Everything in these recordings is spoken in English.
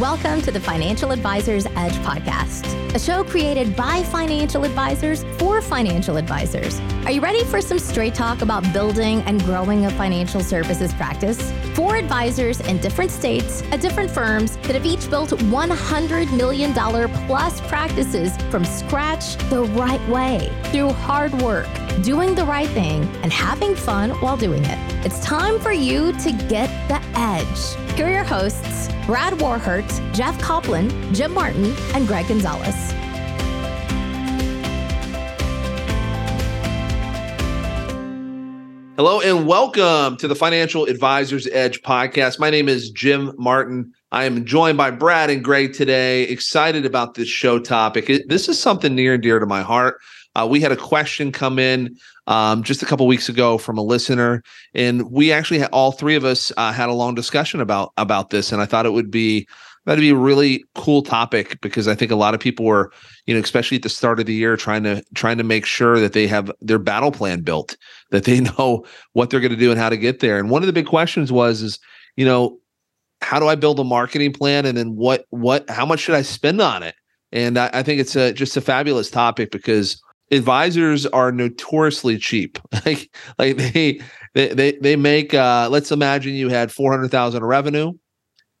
Welcome to the Financial Advisors Edge podcast, a show created by financial advisors for financial advisors. Are you ready for some straight talk about building and growing a financial services practice? For advisors in different states at different firms that have each built $100 million plus practices from scratch the right way through hard work, doing the right thing, and having fun while doing it. It's time for you to get the edge. Here are your hosts. Brad Warhurt, Jeff Copland, Jim Martin, and Gregg Gonzalez. Hello and welcome to the Financial Advisors Edge podcast. My name is Jim Martin. I am joined by Brad and Gregg today. Excited about this show topic. this is something near and dear to my heart. Uh, we had a question come in um, just a couple weeks ago from a listener, and we actually had, all three of us uh, had a long discussion about about this. And I thought it would be that'd be a really cool topic because I think a lot of people were, you know, especially at the start of the year, trying to trying to make sure that they have their battle plan built, that they know what they're going to do and how to get there. And one of the big questions was, is you know, how do I build a marketing plan, and then what what how much should I spend on it? And I, I think it's a just a fabulous topic because advisors are notoriously cheap. like like they they they, they make uh let's imagine you had 400,000 of revenue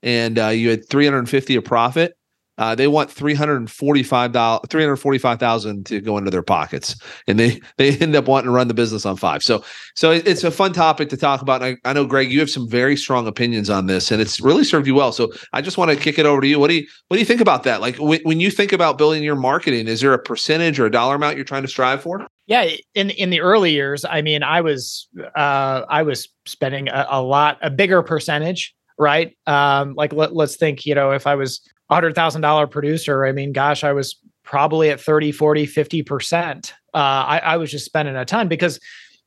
and uh, you had 350 of profit uh, they want three hundred and forty-five dollars, three hundred forty-five thousand to go into their pockets, and they they end up wanting to run the business on five. So, so it's a fun topic to talk about. I, I, know, Gregg, you have some very strong opinions on this, and it's really served you well. So, I just want to kick it over to you. What do you what do you think about that? Like, when, when you think about building your marketing, is there a percentage or a dollar amount you're trying to strive for? Yeah, in in the early years, I mean, I was uh, I was spending a, a lot, a bigger percentage right? Um, like let, us think, you know, if I was $100,000 producer, I mean, gosh, I was probably at 30, 40, 50%. Uh, I, I was just spending a ton because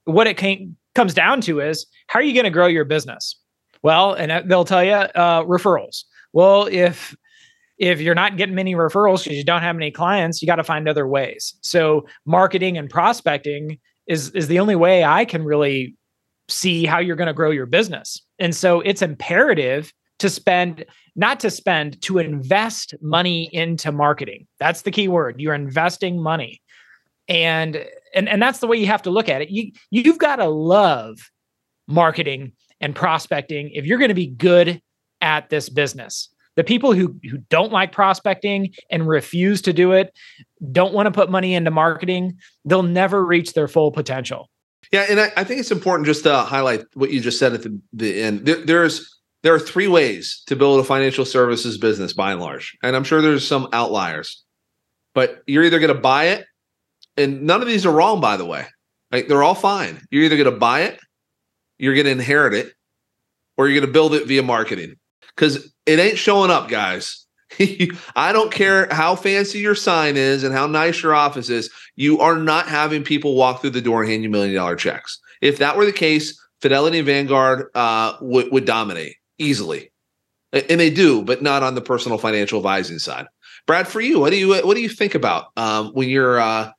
what it came, comes down to is how are you going to grow your business? Well, and they'll tell you uh, referrals. Well, if if you're not getting many referrals because you don't have any clients, you got to find other ways. So marketing and prospecting is is the only way I can really see how you're going to grow your business. And so it's imperative to spend not to spend to invest money into marketing. That's the key word. You're investing money. And and and that's the way you have to look at it. You you've got to love marketing and prospecting if you're going to be good at this business. The people who who don't like prospecting and refuse to do it don't want to put money into marketing they'll never reach their full potential. Yeah and i, I think it's important just to highlight what you just said at the, the end. There, there's there are three ways to build a financial services business by and large. And I'm sure there's some outliers, but you're either going to buy it, and none of these are wrong, by the way. Like they're all fine. You're either going to buy it, you're going to inherit it, or you're going to build it via marketing because it ain't showing up, guys. I don't care how fancy your sign is and how nice your office is. You are not having people walk through the door and hand you million dollar checks. If that were the case, Fidelity and Vanguard uh, would, would dominate easily, and they do, but not on the personal financial advising side. Brad, for you, what do you what do you think about um, when you're uh,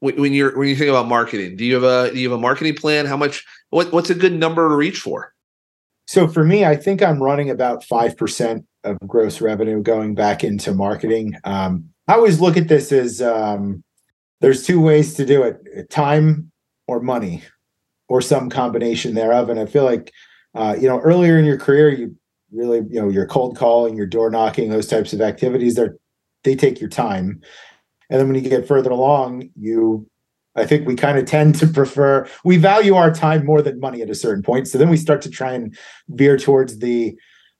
when you're when you think about marketing? Do you have a do you have a marketing plan? How much? What what's a good number to reach for? So for me, I think I'm running about five percent of gross revenue going back into marketing. Um, I always look at this as um, there's two ways to do it: time or money, or some combination thereof. And I feel like uh, you know, earlier in your career, you really, you know, your cold calling, your door knocking, those types of activities, they're they take your time. And then when you get further along, you I think we kind of tend to prefer we value our time more than money at a certain point. So then we start to try and veer towards the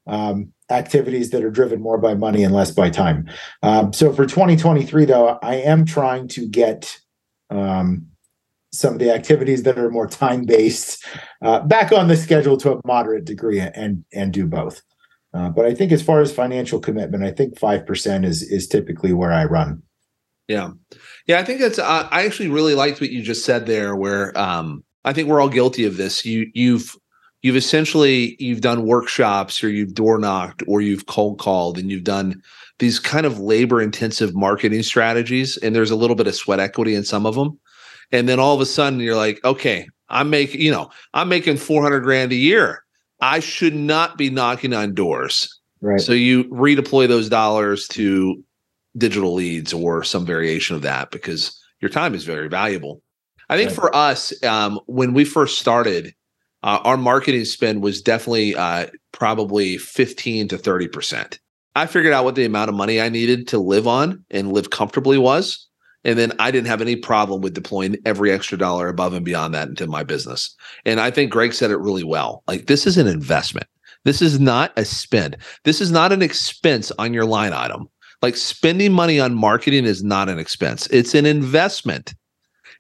um, activities that are driven more by money and less by time. Um, so for 2023, though, I am trying to get um, some of the activities that are more time based uh, back on the schedule to a moderate degree and and do both. Uh, but I think as far as financial commitment, I think five percent is is typically where I run. Yeah, yeah, I think that's. Uh, I actually really liked what you just said there, where um, I think we're all guilty of this. You you've you've essentially you've done workshops or you've door knocked or you've cold called and you've done these kind of labor intensive marketing strategies and there's a little bit of sweat equity in some of them and then all of a sudden you're like, okay, I'm making, you know, I'm making 400 grand a year. I should not be knocking on doors. Right. So you redeploy those dollars to digital leads or some variation of that because your time is very valuable. I think Right. for us, um, when we first started, uh, our marketing spend was definitely uh, probably 15 to 30%. I figured out what the amount of money I needed to live on and live comfortably was. And then I didn't have any problem with deploying every extra dollar above and beyond that into my business. And I think Gregg said it really well. Like, this is an investment. This is not a spend. This is not an expense on your line item. Like, spending money on marketing is not an expense, it's an investment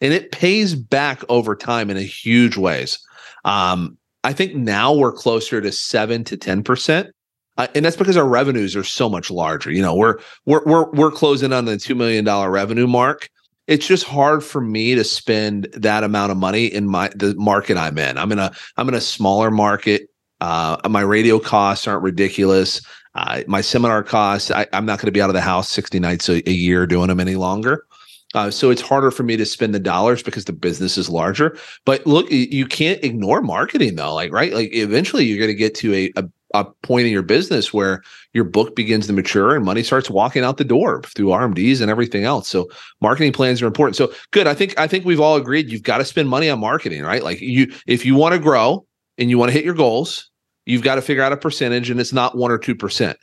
and it pays back over time in a huge ways. Um, I think now we're closer to seven to ten percent, uh, and that's because our revenues are so much larger. You know, we're we're we're we're closing on the two million dollar revenue mark. It's just hard for me to spend that amount of money in my the market I'm in. I'm in a I'm in a smaller market. Uh, my radio costs aren't ridiculous. Uh, my seminar costs, I, I'm not going to be out of the house 60 nights a, a year doing them any longer. Uh, so it's harder for me to spend the dollars because the business is larger. But look, you can't ignore marketing though. Like, right? Like eventually you're going to get to a, a a point in your business where your book begins to mature and money starts walking out the door through RMDs and everything else. So marketing plans are important. So good. I think I think we've all agreed you've got to spend money on marketing, right? Like you if you want to grow and you want to hit your goals, you've got to figure out a percentage and it's not 1 or 2%.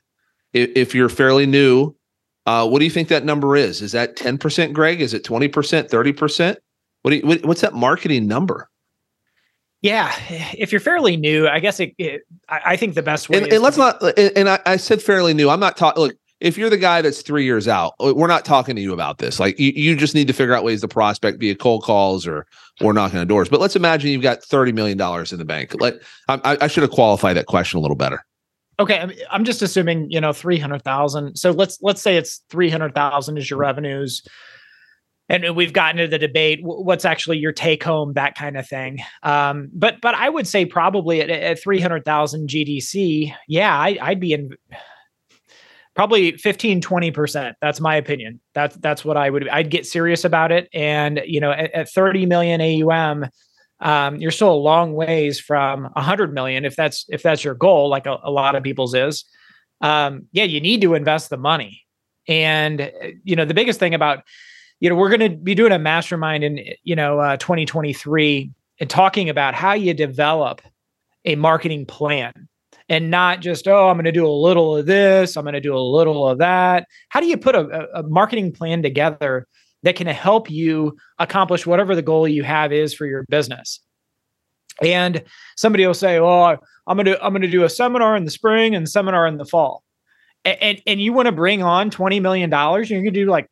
If, if you're fairly new, uh, what do you think that number is? Is that 10%, Gregg? Is it 20%, 30%? What, do you, what what's that marketing number? Yeah, if you're fairly new, I guess it. it I, I think the best way. And, is and let's not. And, and I, I said fairly new. I'm not talking. Look, if you're the guy that's three years out, uh, we're not talking to you about this. Like you, you just need to figure out ways to prospect via cold calls or or knocking on doors. But let's imagine you've got thirty million dollars in the bank. Let I, I should have qualified that question a little better. Okay, I'm, I'm just assuming you know three hundred thousand. So let's let's say it's three hundred thousand is your revenues, and we've gotten to the debate what's actually your take home, that kind of thing. Um, but but I would say probably at, at three hundred thousand GDC, yeah, I, I'd be in probably 15 20 percent. That's my opinion. That's that's what i would i'd get serious about it. And you know at, at 30 million aum um, you're still a long ways from 100 million if that's if that's your goal like a, a lot of people's is. Um, yeah you need to invest the money. And uh, you know the biggest thing about you know we're going to be doing a mastermind in you know uh, 2023 and talking about how you develop a marketing plan and not just oh i'm going to do a little of this i'm going to do a little of that. How do you put a, a marketing plan together that can help you accomplish whatever the goal you have is for your business? And somebody will say oh i'm going to i'm going to do a seminar in the spring and seminar in the fall. And and, and you want to bring on 20 million dollars you're going to do like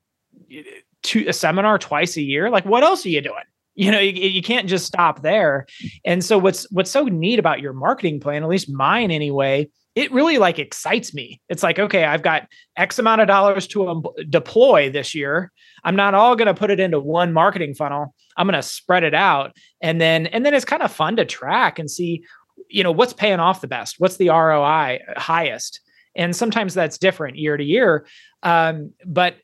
two a seminar twice a year? Like what else are you doing? You know you, you can't just stop there. And so what's what's so neat about your marketing plan at least mine anyway it really like excites me. It's like okay i've got x amount of dollars to um, deploy this year. I'm not all going to put it into one marketing funnel. I'm going to spread it out. And then and then it's kind of fun to track and see you know what's paying off the best? What's the roi highest? And sometimes that's different year to year. Um, but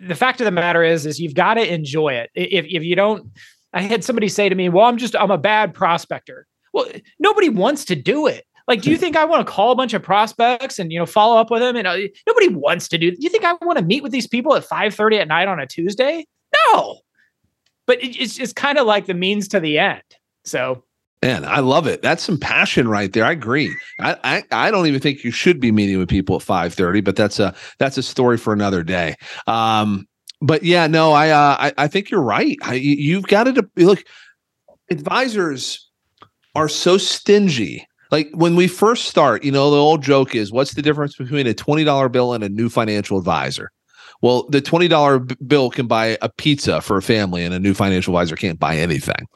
the fact of the matter is is you've got to enjoy it if, if you don't I had somebody say to me, "Well, I'm just I'm a bad prospector." Well, nobody wants to do it. Like, do you think I want to call a bunch of prospects and you know follow up with them? And uh, nobody wants to do. Do you think I want to meet with these people at 5:30 at night on a Tuesday? No. But it, it's just kind of like the means to the end. So Man, I love it. That's some passion right there. I agree. I, I I don't even think you should be meeting with people at five thirty, but that's a that's a story for another day. Um, but yeah, no, I uh, I, I think you're right. I, you- you've got to look. Advisors are so stingy. Like when we first start, you know, the old joke is, what's the difference between a twenty dollar bill and a new financial advisor? Well, the twenty dollar bill can buy a pizza for a family, and a new financial advisor can't buy anything.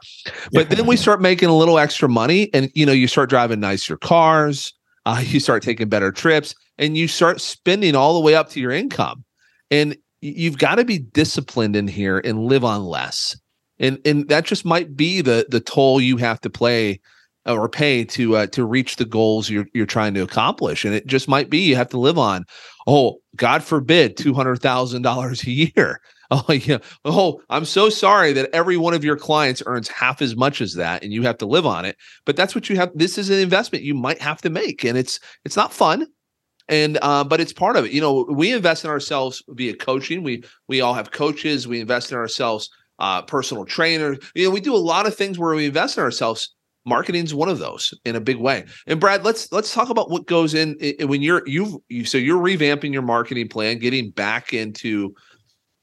But then we start making a little extra money, and you know, you start driving nicer cars, uh, you start taking better trips, and you start spending all the way up to your income. And you've got to be disciplined in here and live on less. And and that just might be the the toll you have to play or pay to uh, to reach the goals you're you're trying to accomplish. And it just might be you have to live on, oh, God forbid, two hundred thousand dollars a year. Oh yeah. Oh, I'm so sorry that every one of your clients earns half as much as that, and you have to live on it. But that's what you have. This is an investment you might have to make, and it's it's not fun. and uh, but it's part of it. You know, we invest in ourselves via coaching. We we all have coaches. We invest in ourselves, uh, personal trainers. You know, we do a lot of things where we invest in ourselves. Marketing is one of those in a big way. And Brad, let's let's talk about what goes in, in when you're you've you, so you're revamping your marketing plan, getting back into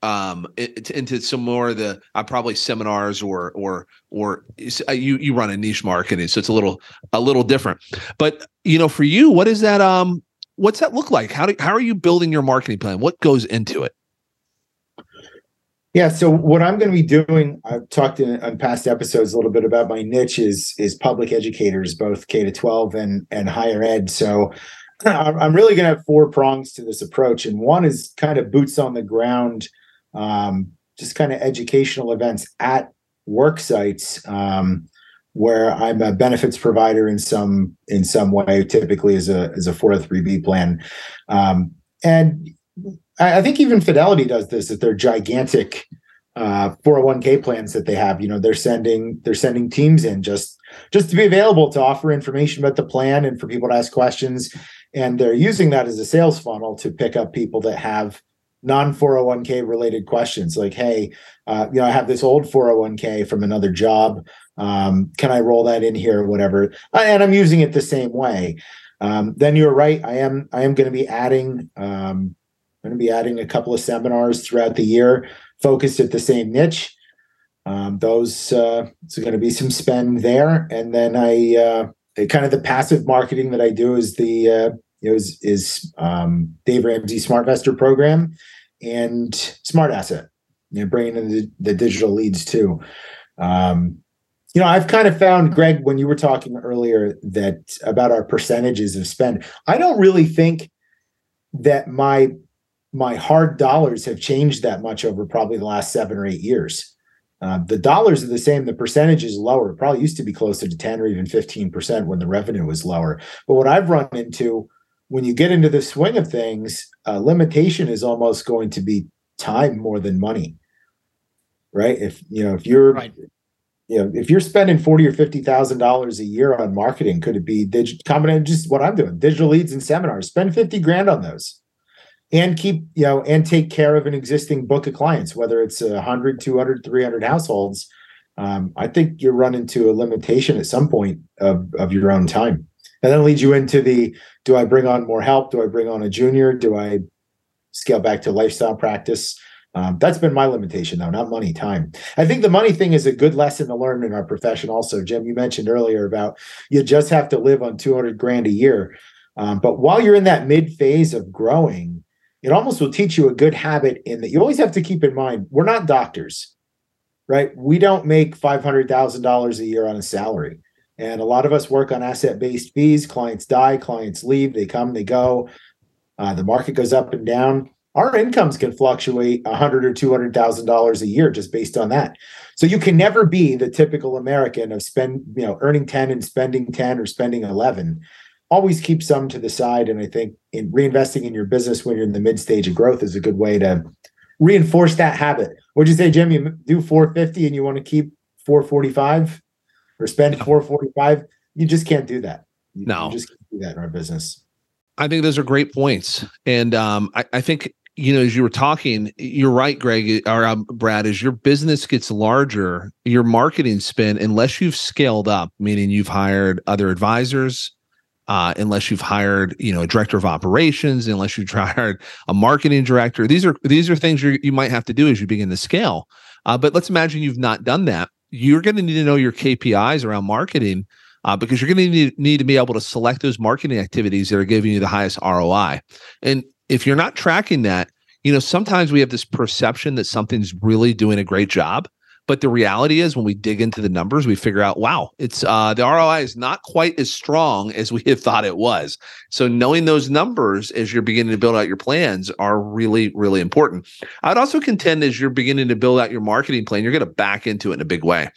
um into some more of the uh, probably seminars or or or uh, you you run a niche marketing so it's a little a little different. But you know for you what is that um what's that look like? How do how are you building your marketing plan? What goes into it yeah so what i'm going to be doing i've talked in on past episodes a little bit about my niche is is public educators both k to 12 and and higher ed so i'm really going to have four prongs to this approach and one is kind of boots on the ground um, just kind of educational events at work sites um, where I'm a benefits provider in some in some way, typically as a as a 403b plan. Um, and I, I, think even Fidelity does this at their gigantic uh, 401k plans that they have. You know, they're sending they're sending teams in just just to be available to offer information about the plan and for people to ask questions. And they're using that as a sales funnel to pick up people that have non 401k related questions like hey uh, you know i have this old 401k from another job um, can i roll that in here or whatever uh, and i'm using it the same way um, then you're right i am i am going to be adding um, i'm going to be adding a couple of seminars throughout the year focused at the same niche um, those uh, it's going to be some spend there and then i uh, kind of the passive marketing that i do is the uh, is is um, Dave Ramsey SmartVestor program and SmartAsset. You know, bringing in the, the digital leads too. Um, you know, I've kind of found Gregg when you were talking earlier that about our percentages of spend. I don't really think that my my hard dollars have changed that much over probably the last seven or eight years. Uh, the dollars are the same, the percentage is lower. It probably used to be closer to 10 or even 15% when the revenue was lower. But what I've run into when you get into the swing of things, uh, limitation is almost going to be time more than money, right? If you know if you're right. you know if you're spending forty or fifty thousand dollars a year on marketing, could it be digital combination? Just what I'm doing, digital leads and seminars. Spend fifty grand on those, and keep you know and take care of an existing book of clients, whether it's a 100, 200, 300 households. Um, I think you're running to a limitation at some point of, of your own time and then leads you into the do I bring on more help? Do I bring on a junior? Do I scale back to lifestyle practice? Um, that's been my limitation, though, not money, time. I think the money thing is a good lesson to learn in our profession. Also, Jim, you mentioned earlier about you just have to live on 200 grand a year. Um, but while you're in that mid phase of growing, it almost will teach you a good habit in that you always have to keep in mind we're not doctors, right? We don't make $500,000 a year on a salary. And a lot of us work on asset based fees. Clients die, clients leave, they come, they go. Uh, the market goes up and down. Our incomes can fluctuate a hundred or two hundred thousand dollars a year just based on that. So you can never be the typical American of spend, you know, earning ten and spending ten or spending eleven. Always keep some to the side, and I think in reinvesting in your business when you're in the mid stage of growth is a good way to reinforce that habit. Would you say, Jim? You do 450 and you want to keep 445? or spend 445 you just can't do that you, no you just can't do that in our business i think those are great points and um, I, I, think you know as you were talking you're right gregg or um, brad as your business gets larger your marketing spend unless you've scaled up meaning you've hired other advisors uh, unless you've hired you know a director of operations unless you've hired a marketing director these are these are things you might have to do as you begin to scale uh, but let's imagine you've not done that you're going to need to know your KPIs around marketing uh, because you're going to need, need to be able to select those marketing activities that are giving you the highest ROI. And if you're not tracking that, you know, sometimes we have this perception that something's really doing a great job. But the reality is, when we dig into the numbers, we figure out, wow, it's uh, the ROI is not quite as strong as we have thought it was. So knowing those numbers as you're beginning to build out your plans are really, really important. I'd also contend as you're beginning to build out your marketing plan, you're going to back into it in a big way.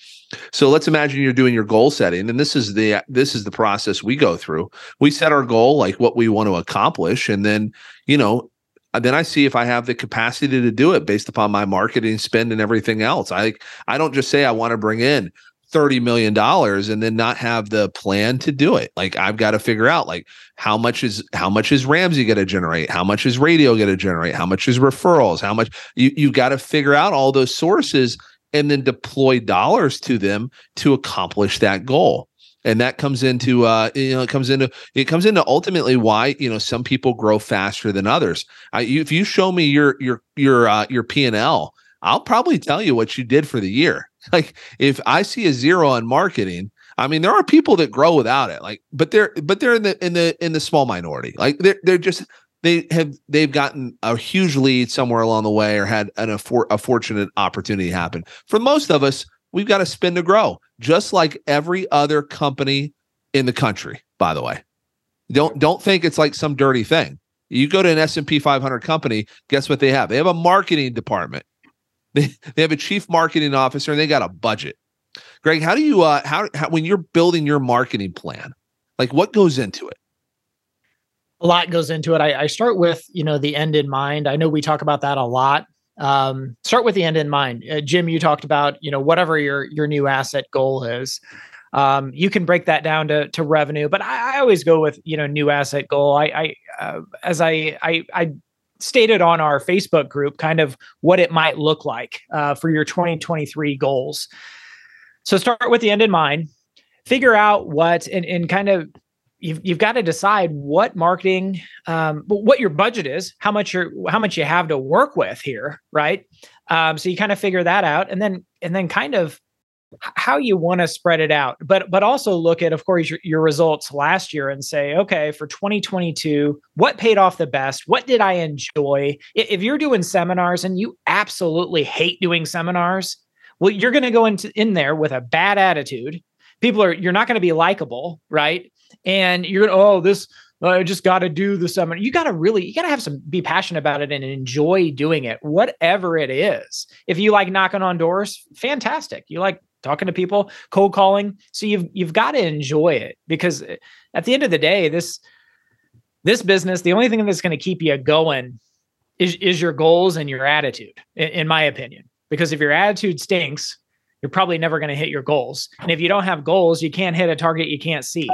So let's imagine you're doing your goal setting, and this is the this is the process we go through. We set our goal, like what we want to accomplish, and then you know Uh, then I see if I have the capacity to do it based upon my marketing spend and everything else. I I don't just say I want to bring in 30 million dollars and then not have the plan to do it. Like i've got to figure out like how much is how much is ramsey going to generate? How much is radio going to generate? How much is referrals? How much you you got to figure out all those sources and then deploy dollars to them to accomplish that goal and that comes into uh you know it comes into it comes into ultimately why you know some people grow faster than others I, you, if you show me your your your uh, your p&l i'll probably tell you what you did for the year like if I see a zero on marketing, I mean there are people that grow without it. Like, but they're but they're in the in the in the small minority. Like they're they're just they have they've gotten a huge lead somewhere along the way or had an a, for, a fortunate opportunity happen. For most of us, we've got to spin to grow, just like every other company in the country. By the way, don't don't think it's like some dirty thing. You go to an S and P 500 company, guess what they have? They have a marketing department. They, they have a chief marketing officer and they got a budget. Gregg, how do you uh how, how when you're building your marketing plan, like what goes into it? A lot goes into it. I, I start with you know the end in mind. I know we talk about that a lot. Um, start with the end in mind. Uh, Jim, you talked about you know whatever your your new asset goal is. Um, you can break that down to to revenue, but I, I always go with you know new asset goal. I, I uh, as I, I I stated on our Facebook group kind of what it might look like uh, for your 2023 goals. So start with the end in mind, figure out what and, and kind of you've you've got to decide what marketing um, what your budget is, how much you're how much you have to work with here, right? Um, so you kind of figure that out, and then and then kind of how you want to spread it out but but also look at of course your, your, results last year and say okay for 2022 what paid off the best? What did i enjoy? If you're doing seminars and you absolutely hate doing seminars well you're going to go into in there with a bad attitude. People are you're not going to be likable right and you're gonna oh this I just got to do the seminar. You got to really, you got to have some, be passionate about it and enjoy doing it, whatever it is. If you like knocking on doors, fantastic. You like talking to people, cold calling. So you've you've got to enjoy it because eh, at the end of the day, this this business, the only thing that's going to keep you going is is your goals and your attitude, in, in my opinion. Because if your attitude stinks, you're probably never going to hit your goals. And if you don't have goals, you can't hit a target you can't see.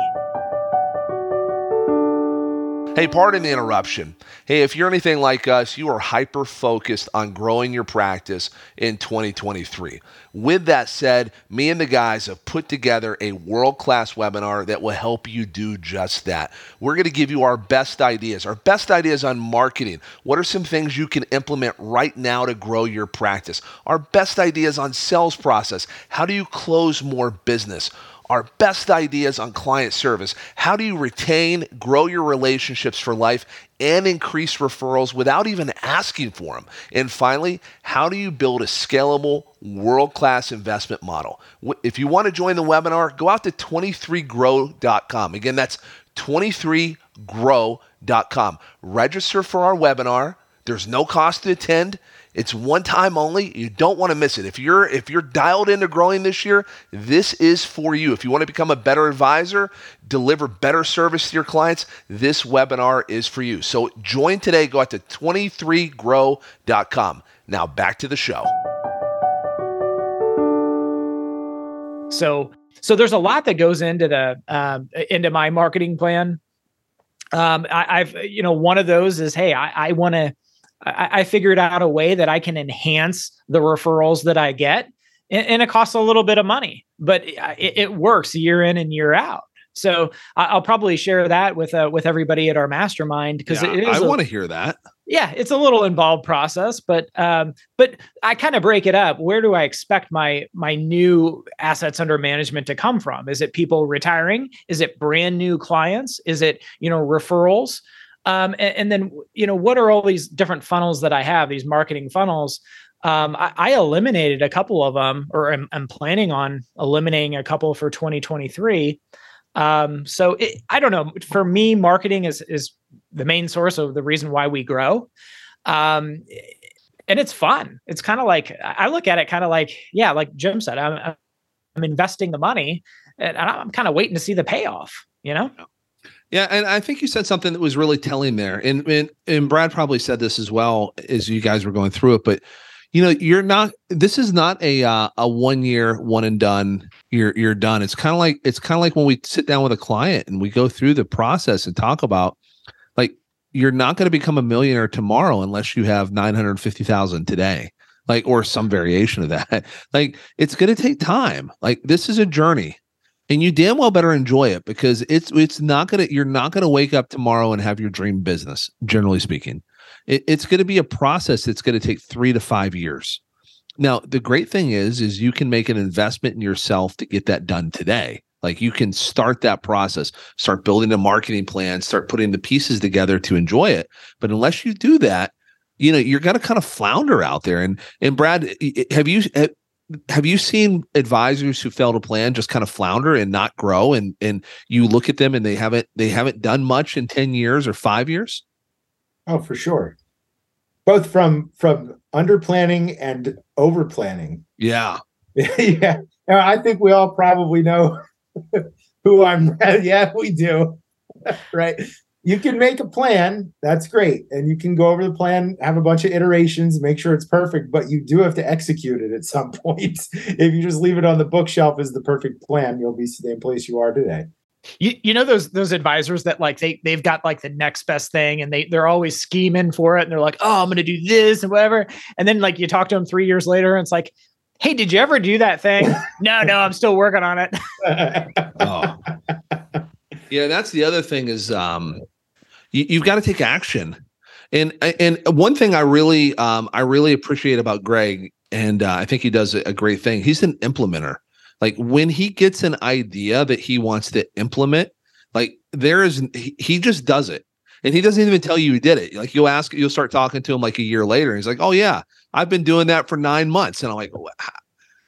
Hey, pardon the interruption. Hey, if you're anything like us, you are hyper focused on growing your practice in 2023. With that said, me and the guys have put together a world class webinar that will help you do just that. We're going to give you our best ideas, our best ideas on marketing. What are some things you can implement right now to grow your practice? Our best ideas on sales process. How do you close more business? Our best ideas on client service. How do you retain, grow your relationships for life, and increase referrals without even asking for them? And finally, how do you build a scalable, world class investment model? If you want to join the webinar, go out to 23grow.com. Again, that's 23grow.com. Register for our webinar. There's no cost to attend. It's one time only. You don't want to miss it. If you're if you're dialed into growing this year, this is for you. If you want to become a better advisor, deliver better service to your clients, this webinar is for you. So join today. Go out to 23grow.com. Now back to the show. So so there's a lot that goes into the um, into my marketing plan. Um, I, have you know one of those is hey I, I want to I, I figured out a way that I can enhance the referrals that I get, and, and it costs a little bit of money, but it, it works year in and year out. So I'll probably share that with uh, with everybody at our mastermind because yeah, I want to hear that. Yeah, it's a little involved process, but um, but I kind of break it up. Where do I expect my my new assets under management to come from? Is it people retiring? Is it brand new clients? Is it you know referrals? Um, and, and, then, you know, what are all these different funnels that I have, these marketing funnels? Um, I, I, eliminated a couple of them, or I'm, I'm, planning on eliminating a couple for 2023. Um, so it, I don't know. For me, marketing is is the main source of the reason why we grow. Um, and it's fun. It's kind of like I look at it kind of like, yeah, like Jim said, I'm, I'm investing the money, and I'm kind of waiting to see the payoff. You know. Yeah, and I think you said something that was really telling there. And, and and Brad probably said this as well as you guys were going through it, but you know you're not this is not a uh, a one year one and done you're you're done. It's kind of like it's kind of like when we sit down with a client and we go through the process and talk about like you're not going to become a millionaire tomorrow unless you have 950,000 today like or some variation of that. Like it's going to take time. Like this is a journey and you damn well better enjoy it because it's it's not to you're not to wake up tomorrow and have your dream business generally speaking it, it's to be a process that's to take three to five years. Now, the great thing is, is you can make an investment in yourself to get that done today. Like you can start that process, start building a marketing plan, start putting the pieces together to enjoy it. But unless you do that, you know, you're going to kind of flounder out there. And and Brad, have you have you seen advisors who fail to plan just kind of flounder and not grow? And and you look at them and they haven't they haven't done much in ten years or five years. Oh, for sure. Both from from under planning and over planning. Yeah. yeah. I think we all probably know who I'm. Yeah, we do. right. You can make a plan. That's great. And you can go over the plan, have a bunch of iterations, make sure it's perfect, but you do have to execute it at some point. if you just leave it on the bookshelf as the perfect plan, you'll be the same place you are today. You, you know those those advisors that like they they've got like the next best thing and they they're always scheming for it and they're like oh I'm gonna do this and whatever and then like you talk to them three years later and it's like hey did you ever do that thing no no I'm still working on it oh. yeah that's the other thing is um you, you've got to take action and and one thing I really um I really appreciate about Gregg and uh, I think he does a great thing he's an implementer like when he gets an idea that he wants to implement, like there is he, he just does it. And he doesn't even tell you he did it. Like you'll ask, you'll start talking to him like a year later. And he's like, Oh yeah, I've been doing that for nine months. And I'm like,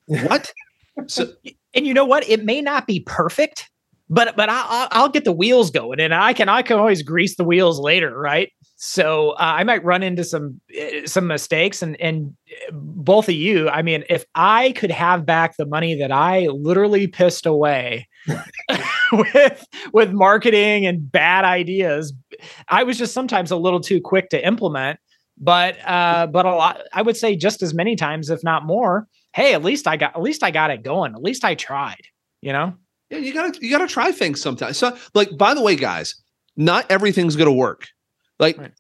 what? so and you know what? It may not be perfect, but but I, I'll get the wheels going, and I can I can always grease the wheels later, right? So uh, I might run into some uh, some mistakes, and and eh, both of you. I mean, if I could have back the money that I literally pissed away with with marketing and bad ideas, I was just sometimes a little too quick to implement. But uh, but a lot, I would say, just as many times, if not more. Hey, at least I got at least I got it going. At least I tried. You know. Yeah, you gotta you gotta try things sometimes. So, like, by the way, guys, not everything's gonna work. Like right.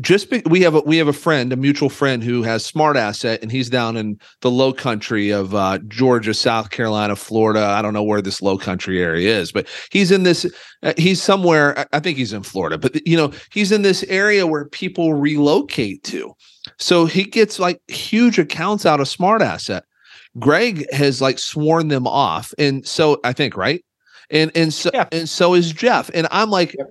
just be, we have a we have a friend, a mutual friend who has SmartAsset and he's down in the low country of uh, Georgia, South Carolina, Florida. I don't know where this low country area is, but he's in this uh, he's somewhere I think he's in Florida, but you know, he's in this area where people relocate to. So he gets like huge accounts out of SmartAsset. Gregg has like sworn them off. And so I think, right? And and so yeah. and so is Jeff. And I'm like, yep.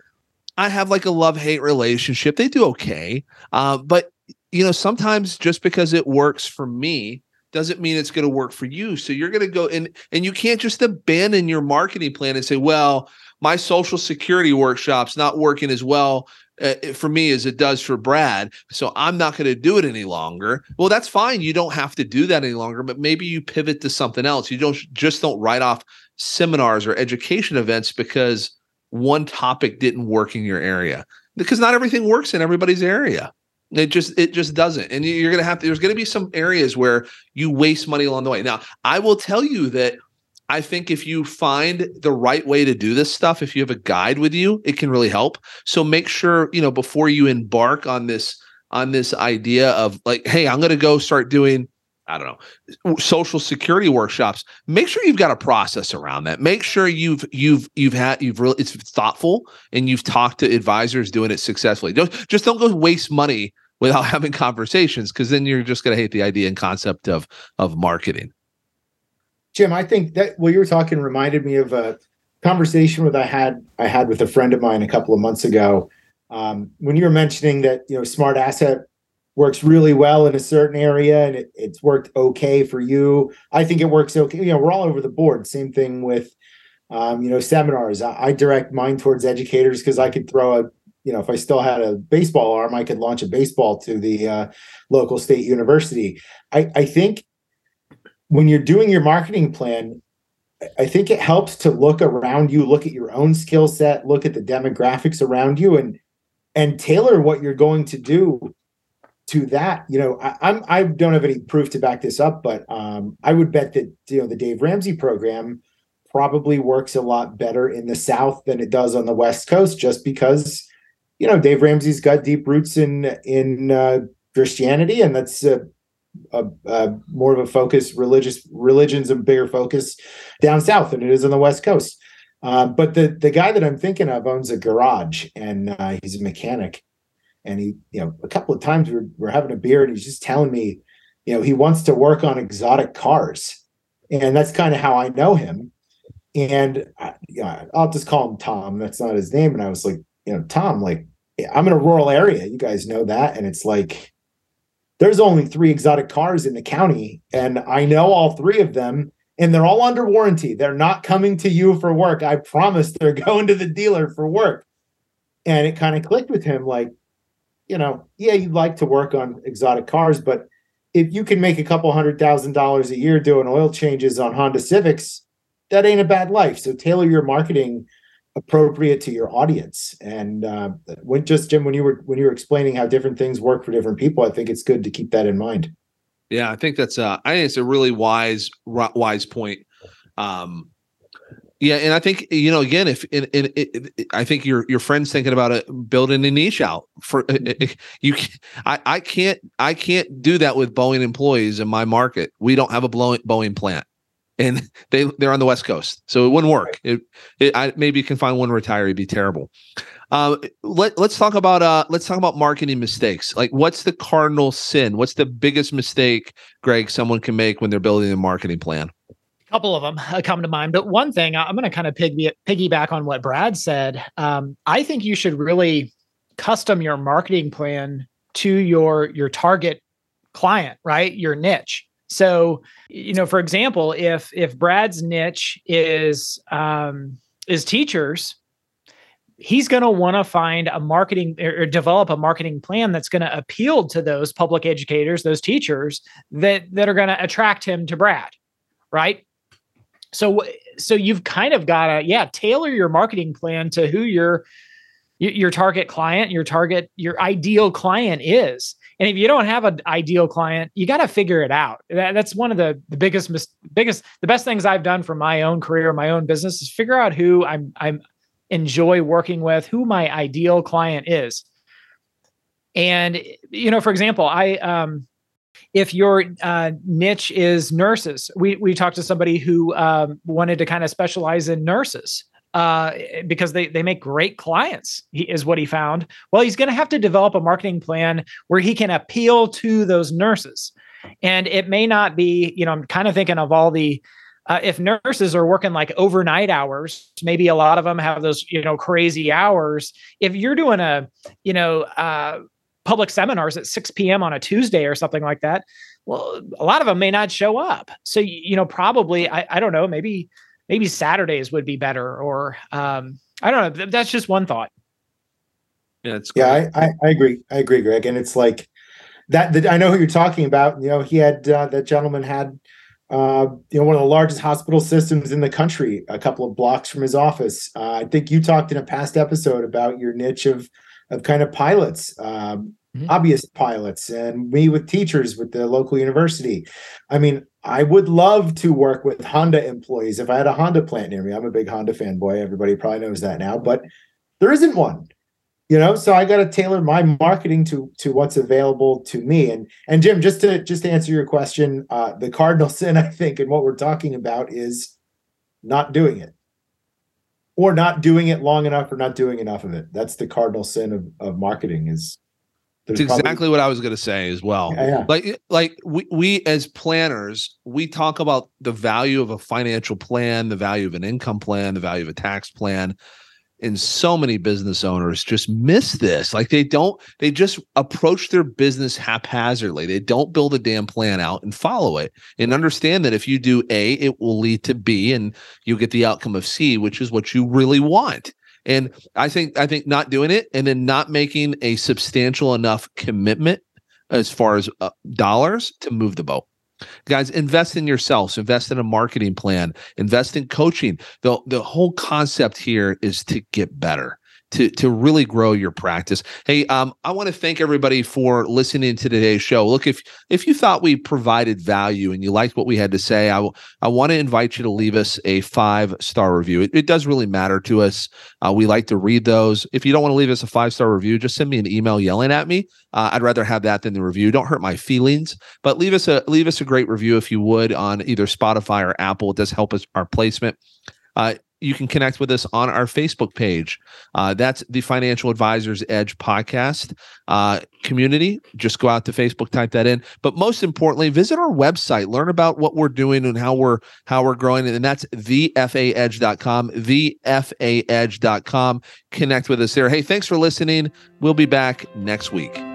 I have like a love hate relationship. They do okay. Uh, but you know, sometimes just because it works for me doesn't mean it's going to work for you. So you're going to go and and you can't just abandon your marketing plan and say, well, my social security workshop's not working as well uh, for me as it does for Brad. So I'm not going to do it any longer. Well, that's fine. You don't have to do that any longer, but maybe you pivot to something else. You don't just don't write off seminars or education events because one topic didn't work in your area because not everything works in everybody's area it just it just doesn't and you're gonna have to there's gonna be some areas where you waste money along the way now i will tell you that i think if you find the right way to do this stuff if you have a guide with you it can really help so make sure you know before you embark on this on this idea of like hey i'm gonna go start doing I don't know, social security workshops. Make sure you've got a process around that. Make sure you've you've you've had you've really it's thoughtful and you've talked to advisors doing it successfully. Don't just don't go waste money without having conversations because then you're just going to hate the idea and concept of of marketing. Jim, I think that what you were talking reminded me of a conversation with I had I had with a friend of mine a couple of months ago. Um, when you were mentioning that you know SmartAsset works really well in a certain area and it, it's worked okay for you. I think it works okay. You know, we're all over the board. Same thing with, um, you know, seminars. I, I direct mine towards educators because I could throw a, you know, if I still had a baseball arm, I could launch a baseball to the uh, local state university. I, I think when you're doing your marketing plan, I think it helps to look around you, look at your own skill set, look at the demographics around you, and and tailor what you're going to do to that, you know, I, I'm I don't have any proof to back this up, but um, I would bet that you know the Dave Ramsey program probably works a lot better in the South than it does on the West Coast, just because you know Dave Ramsey's got deep roots in in uh, Christianity, and that's a, a, more of a focus religious religions a bigger focus down south than it is on the West Coast. Uh, but the the guy that I'm thinking of owns a garage, and uh, he's a mechanic and he, you know, a couple of times we're, we're having a beer and he's just telling me, you know, he wants to work on exotic cars. And that's kind of how I know him. And I, yeah, I'll just call him Tom. That's not his name. And I was like, you know, Tom, like, I'm in a rural area. You guys know that. And it's like, there's only three exotic cars in the county. And I know all three of them and they're all under warranty. They're not coming to you for work. I promise they're going to the dealer for work. And it kind of clicked with him like, you know, yeah, you'd like to work on exotic cars, but if you can make a couple hundred thousand dollars a year doing oil changes on Honda Civics, that ain't a bad life. So tailor your marketing appropriate to your audience. And uh, when just Jim, when you were when you were explaining how different things work for different people, I think it's good to keep that in mind. Yeah, I think that's uh, I think it's a really wise wise point. Um, yeah, and I think you know again, if in, in, I think your your friend's thinking about it, building a niche out for you. I I can't I can't do that with Boeing employees in my market. We don't have a Boeing plant, and they they're on the West Coast, so it wouldn't work. It, it I maybe you can find one retiree, it'd be terrible. Uh, let let's talk about uh let's talk about marketing mistakes. Like, what's the cardinal sin? What's the biggest mistake, Gregg, someone can make when they're building a marketing plan? A couple of them uh, come to mind, but one thing I'm going to kind of piggy, piggyback on what Brad said. Um, I think you should really custom your marketing plan to your your target client, right? Your niche. So, you know, for example, if if Brad's niche is um, is teachers, he's going to want to find a marketing or develop a marketing plan that's going to appeal to those public educators, those teachers that that are going to attract him to Brad, right? so so you've kind of got to yeah tailor your marketing plan to who your your target client your target your ideal client is and if you don't have an ideal client you got to figure it out. That, that's one of the, the biggest biggest the best things i've done for my own career my own business is figure out who i'm i'm enjoy working with who my ideal client is. And you know for example i um if your uh, niche is nurses, we we talked to somebody who um, wanted to kind of specialize in nurses uh, because they they make great clients. Is what he found. Well, he's going to have to develop a marketing plan where he can appeal to those nurses, and it may not be. You know, I'm kind of thinking of all the. Uh, if nurses are working like overnight hours, maybe a lot of them have those, you know, crazy hours. If you're doing a, you know, uh, public seminars at 6 p.m. on a Tuesday or something like that, well, a lot of them may not show up. So, you know, probably, I, I don't know, maybe, maybe Saturdays would be better or, um, I don't know. That's just one thought. Yeah, it's yeah, I, I, I, agree. I agree, Gregg. And it's like that, that I know who you're talking about. You know, he had, uh, that gentleman had, uh, you know, one of the largest hospital systems in the country, a couple of blocks from his office. Uh, I think you talked in a past episode about your niche of of kind of pilots, um, mm-hmm. hobbyist pilots, and me with teachers with the local university. I mean, I would love to work with Honda employees if I had a Honda plant near me. I'm a big Honda fanboy. Everybody probably knows that now, but there isn't one. You know, so I got to tailor my marketing to to what's available to me. And and Jim, just to just to answer your question, uh, the cardinal sin, I think, and what we're talking about is not doing it or not doing it long enough or not doing enough of it. That's the cardinal sin of, of marketing is it's exactly probably, what I was going to say as well. Yeah, yeah. Like, like we, we as planners, we talk about the value of a financial plan, the value of an income plan, the value of a tax plan and so many business owners just miss this like they don't they just approach their business haphazardly they don't build a damn plan out and follow it and understand that if you do a it will lead to b and you get the outcome of c which is what you really want and i think i think not doing it and then not making a substantial enough commitment as far as uh, dollars to move the boat Guys, invest in yourselves, invest in a marketing plan, invest in coaching. The, the whole concept here is to get better. To to really grow your practice. Hey, um, I want to thank everybody for listening to today's show. Look, if if you thought we provided value and you liked what we had to say, I I want to invite you to leave us a five star review. It, it does really matter to us. Uh, we like to read those. If you don't want to leave us a five star review, just send me an email yelling at me. Uh, I'd rather have that than the review. Don't hurt my feelings, but leave us a leave us a great review if you would on either Spotify or Apple. It does help us our placement. Uh, you can connect with us on our Facebook page. Uh, that's the Financial Advisors Edge podcast uh, community. Just go out to Facebook, type that in. But most importantly, visit our website, learn about what we're doing and how we're how we're growing. And that's thefaedge.com, thefaedge.com. Connect with us there. Hey, thanks for listening. We'll be back next week.